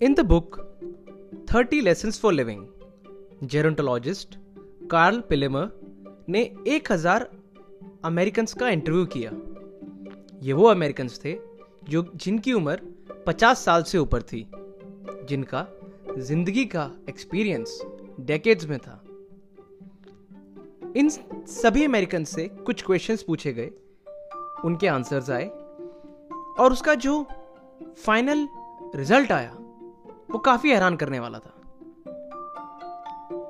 In the book 30 Lessons for Living, gerontologist Karl Pillemer ने 1000 American का interview किया। ये वो अमेरिकन थे जो जिनकी उम्र 50 साल से ऊपर थी जिनका ज़िंदगी का एक्सपीरियंस डेकेड्स में था। इन सभी अमेरिकन से कुछ क्वेश्चंस पूछे गए उनके आंसर्स आए और उसका जो फाइनल रिज़ल्ट आया वो काफ़ी हैरान करने वाला था।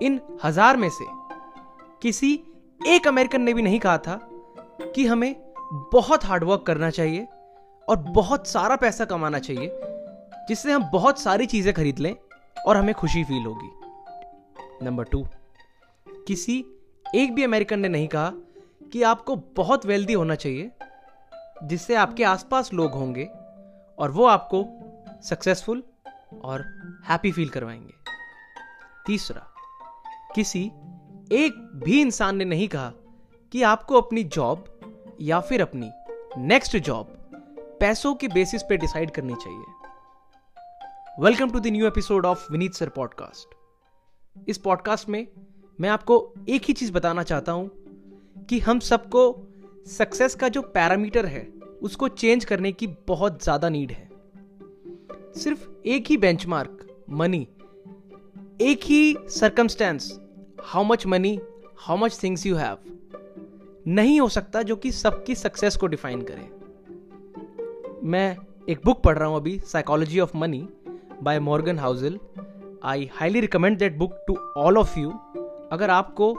इन हज़ार में से किसी एक अमेरिकन ने भी नहीं कहा था कि हमें बहुत हार्डवर्क करना चाहिए और बहुत सारा पैसा कमाना चाहिए, जिससे हम बहुत सारी चीज़ें खरीद लें और हमें खुशी फील होगी। नंबर टू किसी एक भी अमेरिकन ने नहीं कहा कि आपको बहुत वेल्दी होना चाहिए, जिससे आपके आसपास लोग होंगे और वो आपको सक्सेसफुल और हैप्पी फील करवाएँगे। तीसरा, किसी एक भी इंसान ने नहीं कहा कि आपको अपनी जॉब या फिर अपनी नेक्स्ट जॉब पैसों के बेसिस पे डिसाइड करनी चाहिए। Welcome to the new episode of Vineet sir podcast इस पॉडकास्ट में मैं आपको एक ही चीज़ बताना चाहता हूँ कि हम सबको सक्सेस का जो पैरामीटर है, उसको चेंज करने की बहुत ज़्यादा नीड है। सिर्फ़ एक ही बेंचमार्क मनी एक ही circumstance how much money how much things you have नहीं हो सकता जो कि सबकी सक्सेस को डिफाइन करे. मैं एक बुक पढ़ रहा हूँ अभी psychology of money by Morgan Housel I highly recommend that book to all of you अगर आपको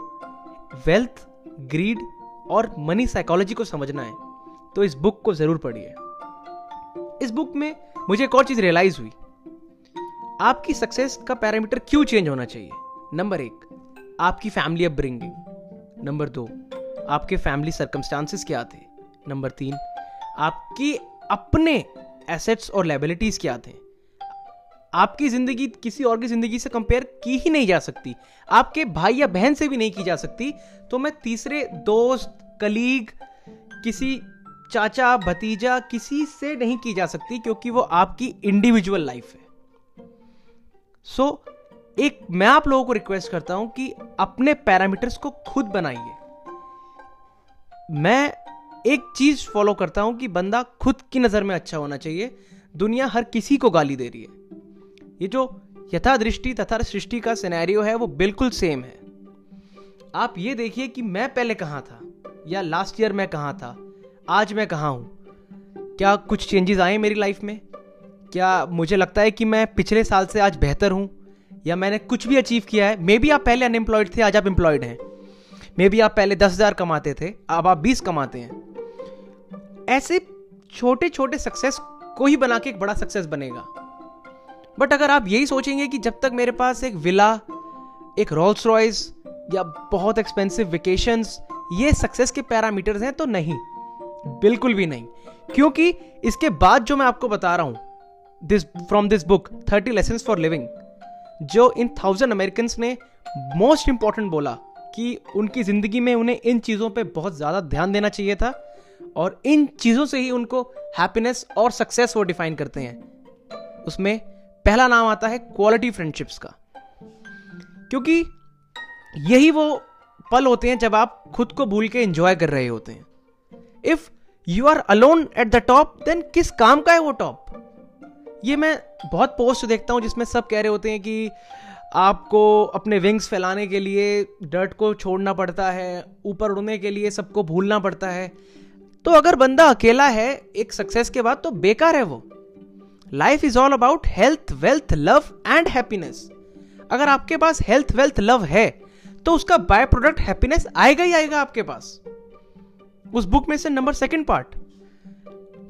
वेल्थ ग्रीड और मनी साइकोलॉजी को समझना है तो इस बुक को ज़रूर पढ़िए। इस बुक में मुझे एक और चीज़ रियलाइज़ हुई। आपकी सक्सेस का पैरामीटर क्यों चेंज होना चाहिए? नंबर एक, आपकी फैमिली अपब्रिंगिंग नंबर दो, आपके फैमिली सर्कमस्टांसिस क्या थे? नंबर तीन, आपके अपने एसेट्स और लाइबिलिटीज क्या थे? आपकी ज़िंदगी किसी और की ज़िंदगी से कंपेयर की ही नहीं जा सकती। आपके भाई या बहन से भी नहीं की जा सकती। तो मैं तीसरे दोस्त कलीग किसी चाचा भतीजा किसी से नहीं की जा सकती क्योंकि वो आपकी इंडिविजुअल लाइफ है। सो so, एक मैं आप लोगों को रिक्वेस्ट करता हूँ कि अपने पैरामीटर्स को खुद बनाइए। मैं एक चीज़ फॉलो करता हूँ कि बंदा खुद की नज़र में अच्छा होना चाहिए। दुनिया हर किसी को गाली दे रही है। ये जो यथा दृष्टि तथा सृष्टि का सिनेरियो है वो बिल्कुल सेम है। आप ये देखिए कि मैं पहले कहाँ था या लास्ट ईयर मैं कहाँ था। आज मैं कहाँ हूँ? क्या कुछ चेंजेस आए मेरी लाइफ में? क्या मुझे लगता है कि मैं पिछले साल से आज बेहतर हूँ? या मैंने कुछ भी अचीव किया है? मे बी आप पहले अनएम्प्लॉयड थे, आज आप एम्प्लॉयड हैं। मे बी आप पहले दस हज़ार कमाते थे, अब आप बीस कमाते हैं। ऐसे छोटे छोटे सक्सेस को ही बना के एक बड़ा सक्सेस बनेगा। बट अगर आप यही सोचेंगे कि जब तक मेरे पास एक विला एक रोल्स रॉयस या बहुत एक्सपेंसिव वेकेशंस ये सक्सेस के पैरामीटर्स हैं तो नहीं। बिल्कुल भी नहीं। क्योंकि इसके बाद जो मैं आपको बता रहा हूँ this from this book thirty lesson for living जो इन थाउज़ेंड अमेरिकन ने मोस्ट इंपॉर्टेंट बोला कि उनकी ज़िंदगी में उन्हें इन चीज़ों पे बहुत ज़्यादा ध्यान देना चाहिए था और इन चीज़ों से ही उनको हैप्पीनेस और सक्सेस वो डिफाइन करते हैं। उसमें पहला नाम आता है क्वालिटी फ्रेंडशिप्स का। क्योंकि यही वो पल होते हैं जब आप खुद को भूल के एंजॉय कर रहे होते हैं। If you are alone at the top then किस काम का है वो टॉप ये मैं बहुत पोस्ट देखता हूँ जिसमें सब कह रहे होते हैं कि आपको अपने विंग्स फैलाने के लिए डर्ट को छोड़ना पड़ता है, ऊपर उड़ने के लिए सबको भूलना पड़ता है। तो अगर बंदा अकेला है, एक सक्सेस के बाद तो बेकार है वो। Life is all about health wealth love and happiness अगर आपके पास हेल्थ वेल्थ लव है तो उसका बाय प्रोडक्ट हैप्पीनेस आएगा ही आएगा आपके पास। उस बुक में से number second part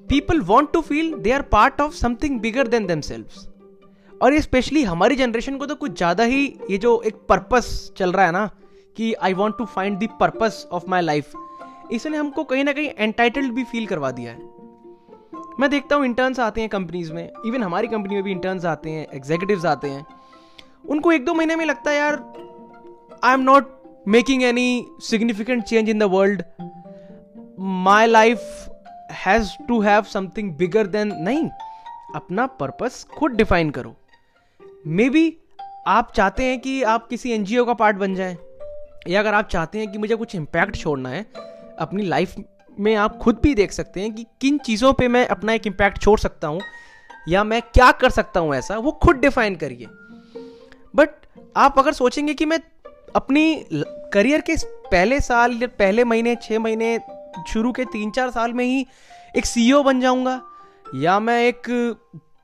people want to feel they are part of something bigger than them और ये स्पेशली हमारी जनरेशन को तो कुछ ज़्यादा ही ये जो एक पर्पस चल रहा है ना, कि I want to find the purpose of my life इसने हमको कहीं ना कहीं एंटाइटल्ड भी फील करवा दिया है। मैं देखता हूँ इंटर्न्स आते हैं कंपनीज़ में इवन हमारी कंपनी में भी इंटर्न्स आते हैं एग्जीक्यूटिव्स आते हैं। उनको एक दो महीने में लगता है, यार I am not making any significant change in the world my life has to have something bigger than नहीं, अपना पर्पस खुद डिफाइन करो। मे बी आप चाहते हैं कि आप किसी एनजीओ का पार्ट बन जाएँ, या अगर आप चाहते हैं कि मुझे कुछ इम्पैक्ट छोड़ना है, अपनी लाइफ में आप खुद भी देख सकते हैं कि किन चीज़ों पे मैं अपना एक इम्पैक्ट छोड़ सकता हूँ, या मैं क्या कर सकता हूँ ऐसा, वो खुद डिफाइन करिए। बट आप अगर सोचेंगे कि मैं अपनी करियर के पहले साल या पहले महीने छः महीने शुरू के तीन चार साल में ही एक सीईओ बन जाऊँगा, या मैं एक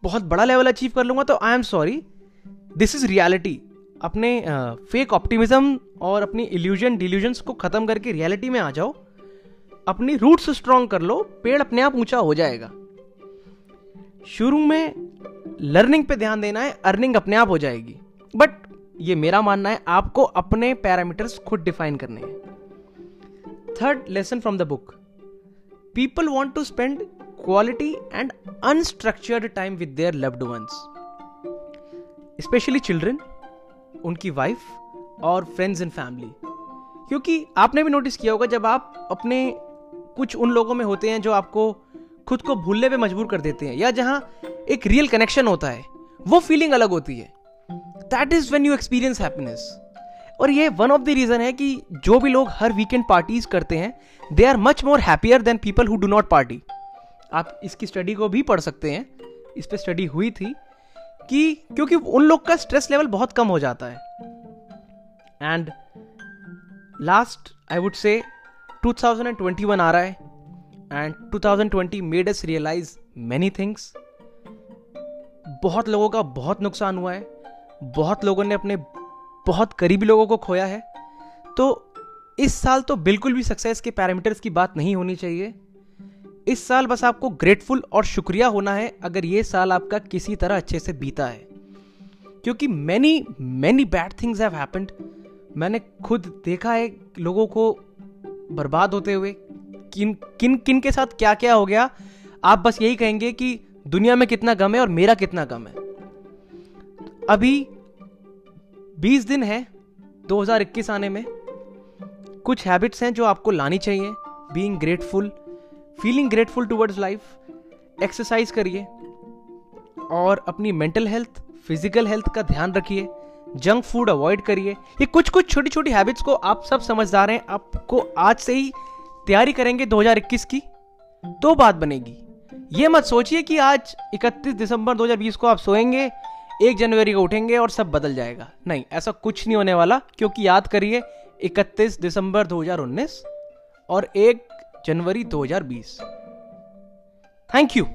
बहुत बड़ा लेवल अचीव कर लूँगा तो I am sorry this is reality अपने फेक ऑप्टिमिज्म और अपनी इल्यूजन डिल्यूजन्स को ख़त्म करके रियलिटी में आ जाओ, अपनी रूट्स स्ट्रांग कर लो, पेड़ अपने आप ऊँचा हो जाएगा। शुरू में लर्निंग पे ध्यान देना है अर्निंग अपने आप हो जाएगी। बट ये मेरा मानना है, आपको अपने पैरामीटर्स खुद डिफाइन करने हैं। Third lesson from the book people want to spend quality and unstructured time with their loved ones especially children उनकी वाइफ और फ्रेंड्स एंड फैमिली क्योंकि आपने भी नोटिस किया होगा जब आप अपने कुछ उन लोगों में होते हैं जो आपको खुद को भूलने पे मजबूर कर देते हैं या जहाँ एक रियल कनेक्शन होता है, वो फीलिंग अलग होती है. That is when you experience happiness और ये वन ऑफ़ द रीजन है कि जो भी लोग हर वीकेंड पार्टीज़ करते हैं they are much more happier than people who do not party आप इसकी स्टडी को भी पढ़ सकते हैं। इस पर स्टडी हुई थी कि क्योंकि उन लोग का स्ट्रेस लेवल बहुत कम हो जाता है। And last I would say 2021 आ रहा है। And 2020 made us realise many things बहुत लोगों का बहुत नुकसान हुआ है। बहुत लोगों ने अपने बहुत करीबी लोगों को खोया है तो इस साल तो बिल्कुल भी सक्सेस के पैरामीटर्स की बात नहीं होनी चाहिए। इस साल बस आपको ग्रेटफुल और शुक्रिया होना है अगर ये साल आपका किसी तरह अच्छे से बीता है। क्योंकि many many bad things have happened मैंने खुद देखा है लोगों को बर्बाद होते हुए, किन किन किन के साथ क्या क्या हो गया। आप बस यही कहेंगे कि दुनिया में कितना गम है और मेरा कितना गम है। अभी 20 दिन है 2021 आने में। कुछ हैबिट्स हैं जो आपको लानी चाहिए। Being grateful feeling grateful towards life exercise करिए। और अपनी मेंटल हेल्थ फ़िज़िकल हेल्थ का ध्यान रखिए। जंक फ़ूड अवॉइड करिए। ये कुछ कुछ छोटी छोटी हैबिट्स को आप सब समझदार हैं। आपको आज से ही तैयारी करेंगे 2021 की। तो बात बनेगी। ये मत सोचिए कि आज 31 दिसंबर 2020 को आप सोएँगे। एक जनवरी को उठेंगे और सब बदल जाएगा। नहीं, ऐसा कुछ नहीं होने वाला, क्योंकि याद करिए 31 दिसंबर 2019 और 1 जनवरी 2020 थैंक यू